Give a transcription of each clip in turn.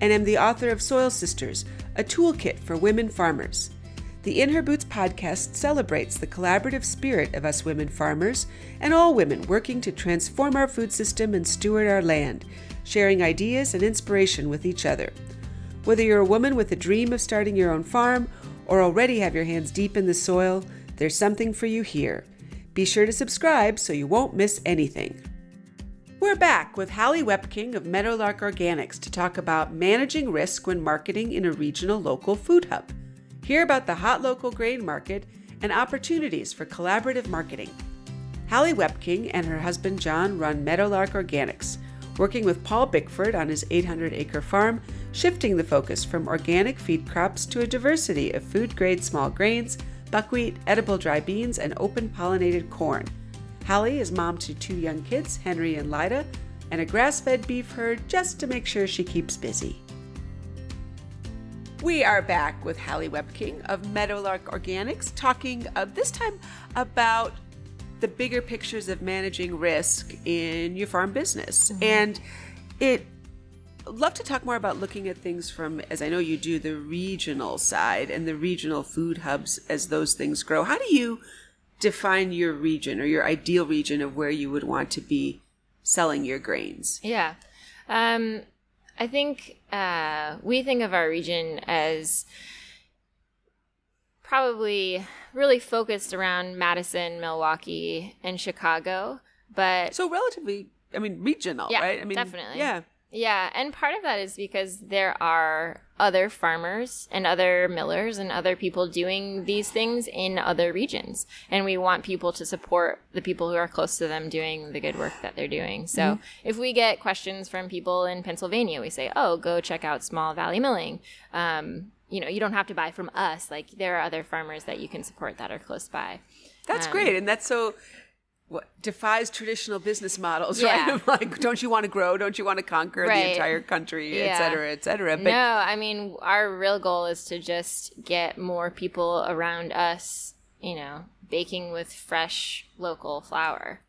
and am the author of Soil Sisters, a toolkit for women farmers. The In Her Boots podcast celebrates the collaborative spirit of us women farmers and all women working to transform our food system and steward our land, sharing ideas and inspiration with each other. Whether you're a woman with a dream of starting your own farm or already have your hands deep in the soil, there's something for you here. Be sure to subscribe so you won't miss anything. We're back with Halee Wepking of Meadowlark Organics to talk about managing risk when marketing in a regional local food hub. Hear about the hot local grain market and opportunities for collaborative marketing. Halee Wepking and her husband John run Meadowlark Organics, working with Paul Bickford on his 800 acre farm, shifting the focus from organic feed crops to a diversity of food grade small grains, buckwheat, edible dry beans, and open pollinated corn. Halee is mom to two young kids, Henry and Lida, and a grass fed beef herd just to make sure she keeps busy. We are back with Halee Wepking of Meadowlark Organics, talking uh, this time about the bigger pictures of managing risk in your farm business. Mm-hmm. And it love to talk more about looking at things from as I know you do the regional side and the regional food hubs as those things grow. How do you define your region or your ideal region of where you would want to be selling your grains? Yeah. Um, I think uh, we think of our region as probably really focused around Madison, Milwaukee, and Chicago. But so relatively, I mean, regional, yeah, right? I mean, definitely. Yeah. Yeah, and part of that is because there are other farmers and other millers and other people doing these things in other regions. And we want people to support the people who are close to them doing the good work that they're doing. So mm-hmm. if we get questions from people in Pennsylvania, we say, oh, go check out Small Valley Milling. Um, you know, you don't have to buy from us. Like there are other farmers that you can support that are close by. That's um, great. And that's so what defies traditional business models, yeah. right? like, don't you want to grow? Don't you want to conquer right. the entire country, yeah. et cetera, et cetera? But, no, I mean, our real goal is to just get more people around us, you know, baking with fresh local flour.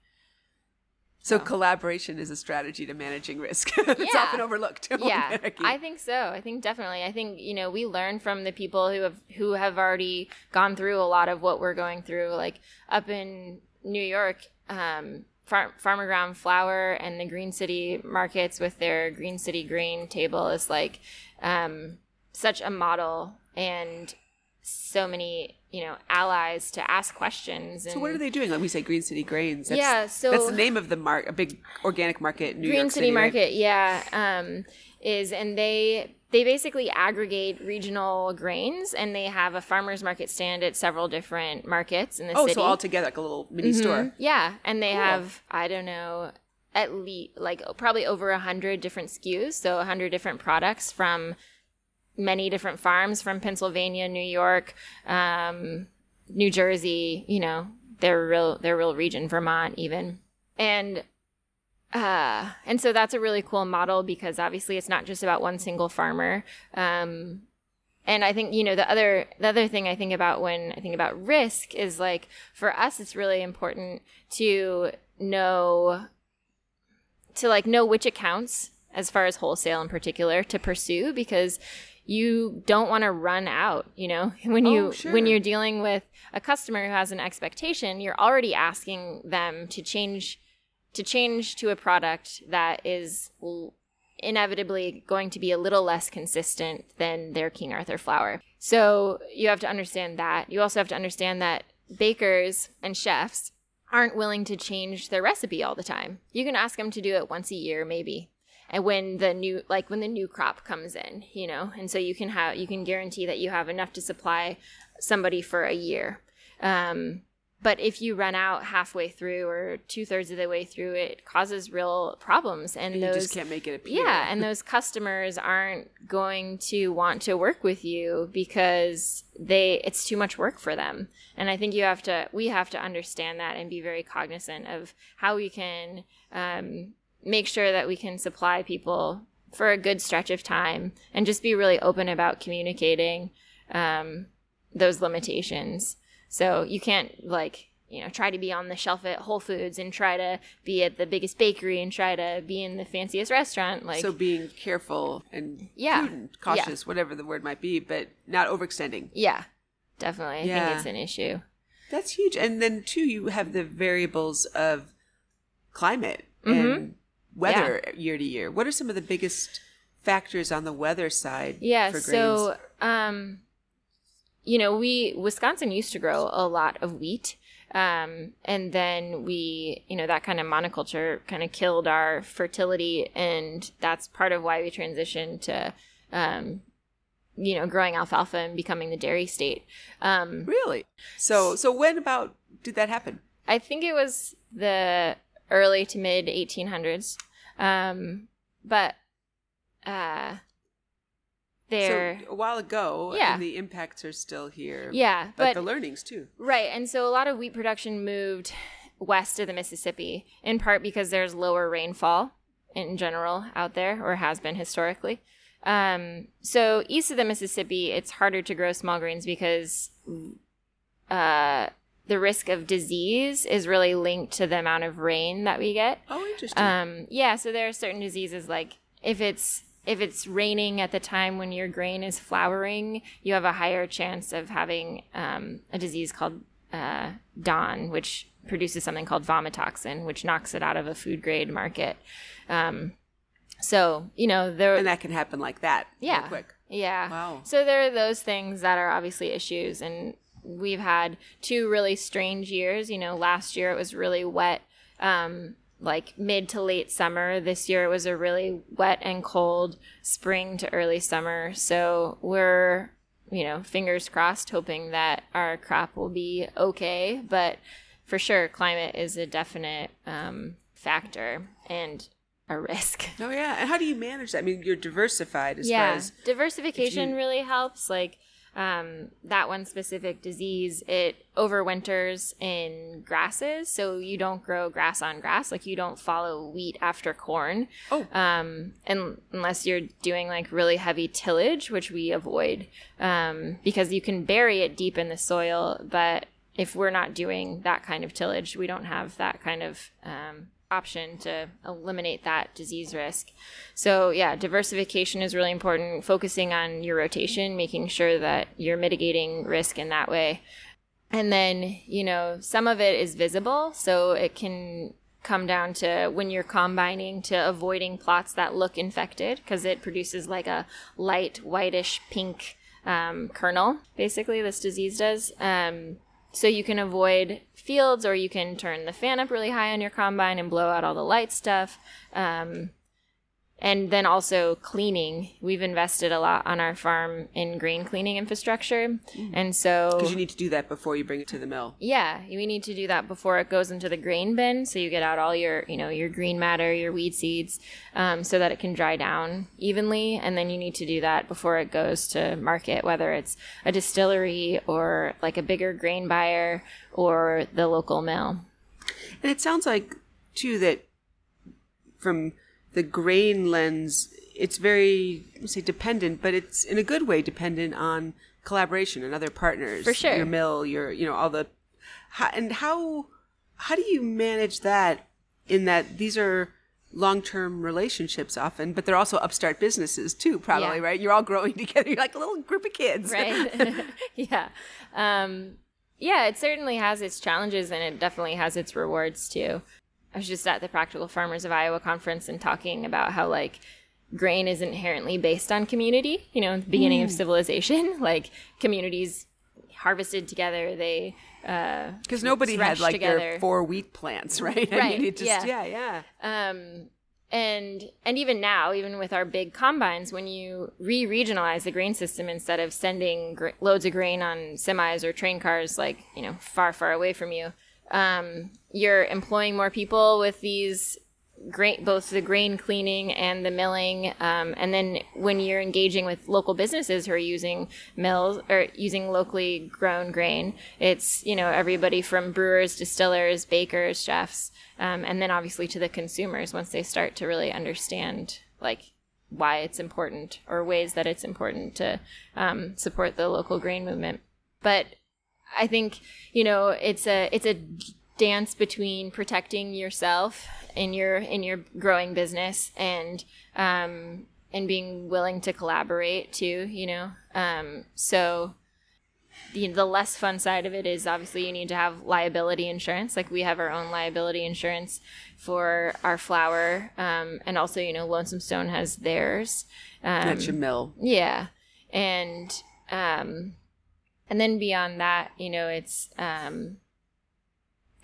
So, so. collaboration is a strategy to managing risk. it's yeah. often overlooked. Yeah, I think so. I think definitely. I think you know we learn from the people who have who have already gone through a lot of what we're going through. Like up in New York, um, Far- Farmer Ground Flour and the Green City markets with their Green City Grain table is like um, such a model and so many you know allies to ask questions. And, so what are they doing? Like we say, Green City Grains. That's, yeah, so that's the name of the mark, a big organic market, New Green York City, City Market. Right? Yeah, um, is and they they basically aggregate regional grains and they have a farmers market stand at several different markets in the oh, city. Oh, so all together like a little mini mm-hmm. store. Yeah, and they cool. have I don't know at least like probably over a hundred different SKUs, so a hundred different products from many different farms from Pennsylvania, New York, um, New Jersey. You know, their real their real region, Vermont, even, and uh, and so that's a really cool model because obviously it's not just about one single farmer. Um, and I think you know the other the other thing I think about when I think about risk is like for us it's really important to know to like know which accounts as far as wholesale in particular to pursue because you don't want to run out you know when you oh, sure. when you're dealing with a customer who has an expectation you're already asking them to change to change to a product that is inevitably going to be a little less consistent than their King Arthur flour. So you have to understand that. You also have to understand that bakers and chefs aren't willing to change their recipe all the time. You can ask them to do it once a year, maybe. And when the new like when the new crop comes in, you know, and so you can have you can guarantee that you have enough to supply somebody for a year. Um, but if you run out halfway through or two thirds of the way through, it causes real problems. And, And those you just can't make it appear. yeah, and those customers aren't going to want to work with you because they it's too much work for them. And I think you have to we have to understand that and be very cognizant of how we can um, make sure that we can supply people for a good stretch of time and just be really open about communicating um, those limitations. So you can't like you know try to be on the shelf at Whole Foods and try to be at the biggest bakery and try to be in the fanciest restaurant. Like so being careful and Yeah. prudent, cautious, whatever the word might be, but not overextending. yeah, definitely. I Yeah. think it's an issue. That's huge. And then too, you have the variables of climate Mm-hmm. and weather year to year. What are some of the biggest factors on the weather side? Yeah. for grains? So, um, you know, we Wisconsin used to grow a lot of wheat. Um, and then we, you know, that kind of monoculture kind of killed our fertility, and that's part of why we transitioned to, um, you know, growing alfalfa and becoming the dairy state. Um, really, so so when about did that happen? I think it was the early to mid 1800s. Um, but uh, there, So a while ago, Yeah. and the impacts are still here. yeah, but, but the learnings too. right, and so a lot of wheat production moved west of the Mississippi, in part because there's lower rainfall in general out there, or has been historically. Um, so east of the Mississippi, it's harder to grow small grains because uh, the risk of disease is really linked to the amount of rain that we get. Oh, interesting. Um, yeah, so there are certain diseases like if it's if it's raining at the time when your grain is flowering, you have a higher chance of having um, a disease called uh, DON, which produces something called vomitoxin, which knocks it out of a food grade market. Um, so you know there, and that can happen like that. yeah, quick. yeah. Wow. So there are those things that are obviously issues, and we've had two really strange years. You know, last year it was really wet, um, like mid to late summer. This year it was a really wet and cold spring to early summer. So we're, you know, fingers crossed, hoping that our crop will be okay. But for sure, climate is a definite um, factor and a risk. Oh yeah. And how do you manage that? I mean, you're diversified as yeah far as diversification you- really helps like um, that one specific disease it overwinters in grasses so you don't grow grass on grass like you don't follow wheat after corn Oh. um, and unless you're doing like really heavy tillage which we avoid um, because you can bury it deep in the soil but if we're not doing that kind of tillage we don't have that kind of um, option to eliminate that disease risk. So, yeah, diversification is really important, focusing on your rotation, making sure that you're mitigating risk in that way. And then, you know, some of it is visible, so it can come down to when you're combining to avoiding plots that look infected because it produces like a light whitish pink um, kernel, basically, this disease does. Um, so you can avoid fields or you can turn the fan up really high on your combine and blow out all the light stuff. Um, and then also cleaning. We've invested a lot on our farm in grain cleaning infrastructure. And so because you need to do that before you bring it to the mill. yeah, we need to do that before it goes into the grain bin, so you get out all your, you know, your green matter, your weed seeds, um, so that it can dry down evenly, and then you need to do that before it goes to market, whether it's a distillery or like a bigger grain buyer or the local mill. And it sounds like too that from the grain lens, it's very say dependent, but it's in a good way dependent on collaboration and other partners. For sure. your mill, your you know all the, how, and how how do you manage that? In that these are long term relationships often, but they're also upstart businesses too. Probably Yeah. right. You're all growing together. You're like a little group of kids, right? yeah. Um, yeah, it certainly has its challenges and it definitely has its rewards too. I was just at the Practical Farmers of Iowa conference and talking about how like grain is inherently based on community, you know, the beginning of civilization, like communities harvested together, they uh Because nobody had like together. their four wheat plants, right? I Right, mean, it just yeah. yeah, yeah. um and and even now even with our big combines when you re-regionalize the grain system instead of sending gra- loads of grain on semis or train cars like you know far far away from you um, you're employing more people with these grain both the grain cleaning and the milling um, and then when you're engaging with local businesses who are using mills or using locally grown grain it's you know everybody from brewers distillers bakers chefs um, and then obviously to the consumers once they start to really understand like why it's important or ways that it's important to um, support the local grain movement. But i think you know it's a it's a dance between protecting yourself in your in your growing business and um, and being willing to collaborate too. You know, um, so the, the less fun side of it is obviously you need to have liability insurance. Like we have our own liability insurance for our flour, um, and also you know Lonesome Stone has theirs. Um, That's your mill. yeah, and um, and then beyond that, you know, it's um,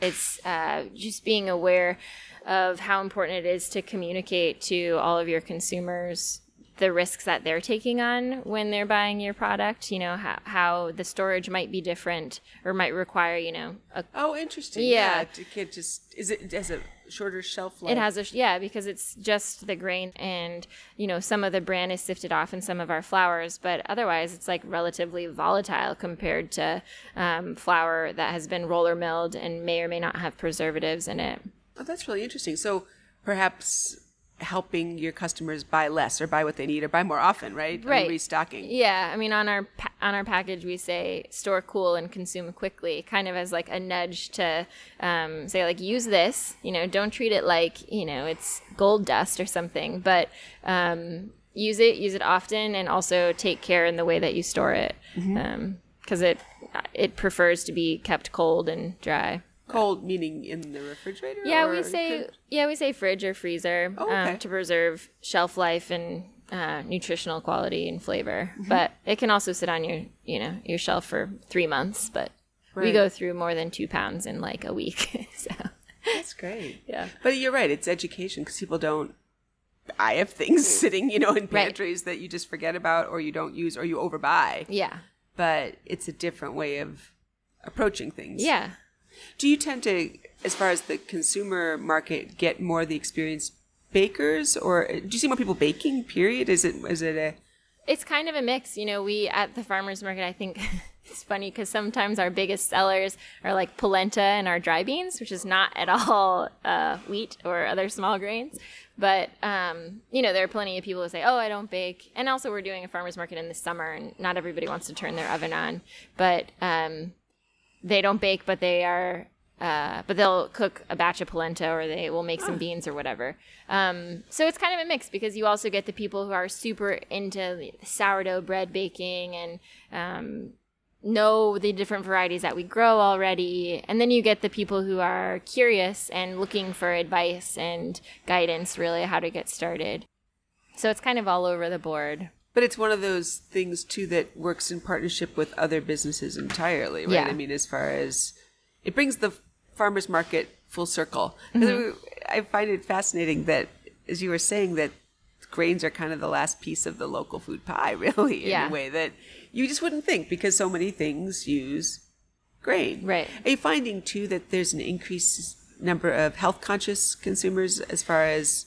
it's uh, just being aware of how important it is to communicate to all of your consumers the risks that they're taking on when they're buying your product. You know how how the storage might be different or might require you know a Oh, interesting. Yeah. Yeah. It just is it has a shorter shelf life. It has a yeah because it's just the grain and you know some of the bran is sifted off in some of our flours, but otherwise it's like relatively volatile compared to um, flour that has been roller milled and may or may not have preservatives in it. Oh, that's really interesting. So perhaps helping your customers buy less or buy what they need or buy more often, right? Right. restocking. Yeah, I mean on our pa- on our package we say store cool and consume quickly, kind of as like a nudge to um, say like use this. You know, don't treat it like you know it's gold dust or something, but um, use it, use it often, and also take care in the way that you store it, because it it prefers to be kept cold and dry. Cold meaning in the refrigerator? Yeah, we say could- yeah we say fridge or freezer Oh, okay. um, to preserve shelf life and uh, nutritional quality and flavor. Mm-hmm. But it can also sit on your you know your shelf for three months. But we go through more than two pounds in like a week. so That's great. yeah, But you're right. It's education because people don't. I have things sitting, you know, in Right. pantries that you just forget about, or you don't use, or you overbuy. yeah, But it's a different way of approaching things. yeah. Do you tend to, as far as the consumer market, get more the experienced bakers, or do you see more people baking? Period. Is it is it a It's kind of a mix. You know, we at the farmers market, I think it's funny because sometimes our biggest sellers are like polenta and our dry beans, which is not at all uh, wheat or other small grains. But, um, you know, there are plenty of people who say, oh, I don't bake. And also, we're doing a farmers market in the summer, and not everybody wants to turn their oven on. But um, they don't bake, but they are. Uh, but they'll cook a batch of polenta or they will make some beans or whatever. Um, so it's kind of a mix because you also get the people who are super into sourdough bread baking and um, know the different varieties that we grow already. And then you get the people who are curious and looking for advice and guidance, really, how to get started. So it's kind of all over the board. But it's one of those things too that works in partnership with other businesses entirely, right? Yeah. I mean, as far as it brings the farmers market full circle. Mm-hmm. I find it fascinating that, as you were saying, that grains are kind of the last piece of the local food pie, really, in Yeah. a way that you just wouldn't think because so many things use grain. Right. Are you finding too that there's an increased number of health conscious consumers as far as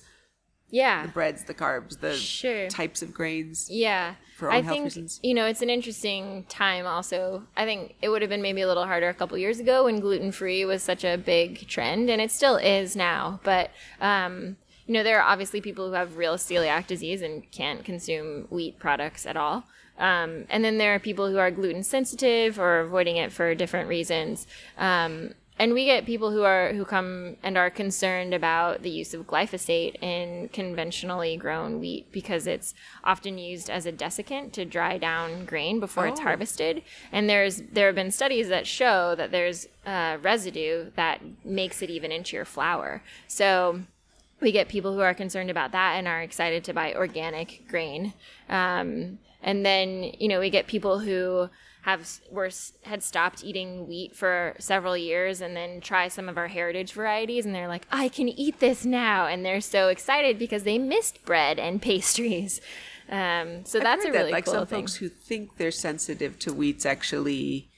Yeah. The breads, the carbs, the Sure. types of grains? Yeah. for I health think, reasons? you know, it's an interesting time also. I think it would have been maybe a little harder a couple years ago when gluten free was such a big trend, and it still is now. But, um, you know, there are obviously people who have real celiac disease and can't consume wheat products at all. Um, and then there are people who are gluten sensitive or avoiding it for different reasons. Um, and we get people who are who come and are concerned about the use of glyphosate in conventionally grown wheat because it's often used as a desiccant to dry down grain before it's Oh. harvested. And there's there have been studies that show that there's uh, residue that makes it even into your flour. So we get people who are concerned about that and are excited to buy organic grain. Um, and then, you know, we get people who have were had stopped eating wheat for several years and then try some of our heritage varieties and they're like I can eat this now and they're so excited because they missed bread and pastries. Um, so I've that's a really that, like cool some thing. folks who think they're sensitive to wheats actually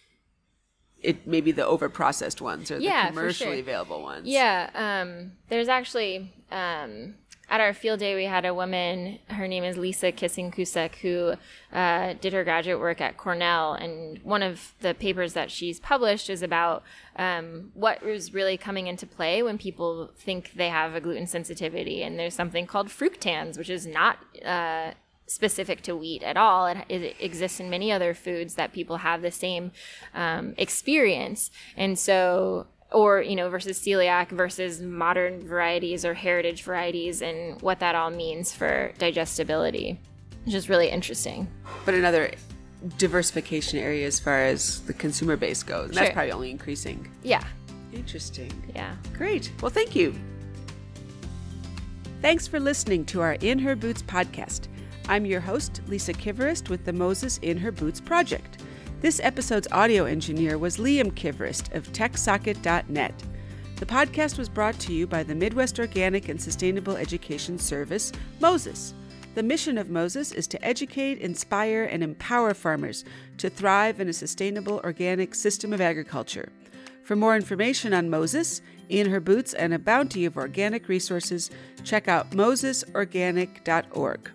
it maybe the over processed ones or Yeah, the commercially sure. available ones. Yeah, um, there's actually um, at our field day we had a woman. Her name is Lisa Kissing Kucek, who uh, did her graduate work at Cornell, and one of the papers that she's published is about um, what is really coming into play when people think they have a gluten sensitivity, and there's something called fructans, which is not. Uh, specific to wheat at all. It, it exists in many other foods that people have the same um, experience. And so, or, you know, versus celiac versus modern varieties or heritage varieties and what that all means for digestibility, which is really interesting. But another diversification area as far as the consumer base goes. And That's Sure. probably only increasing. Yeah. Interesting. Yeah. Great. Well, thank you. Thanks for listening to our In Her Boots podcast. I'm your host, Lisa Kivirist, with the Moses In Her Boots project. This episode's audio engineer was Liam Kivirist of TechSocket.net. The podcast was brought to you by the Midwest Organic and Sustainable Education Service, Moses. The mission of Moses is to educate, inspire, and empower farmers to thrive in a sustainable organic system of agriculture. For more information on Moses, In Her Boots, and a bounty of organic resources, check out mosesorganic.org.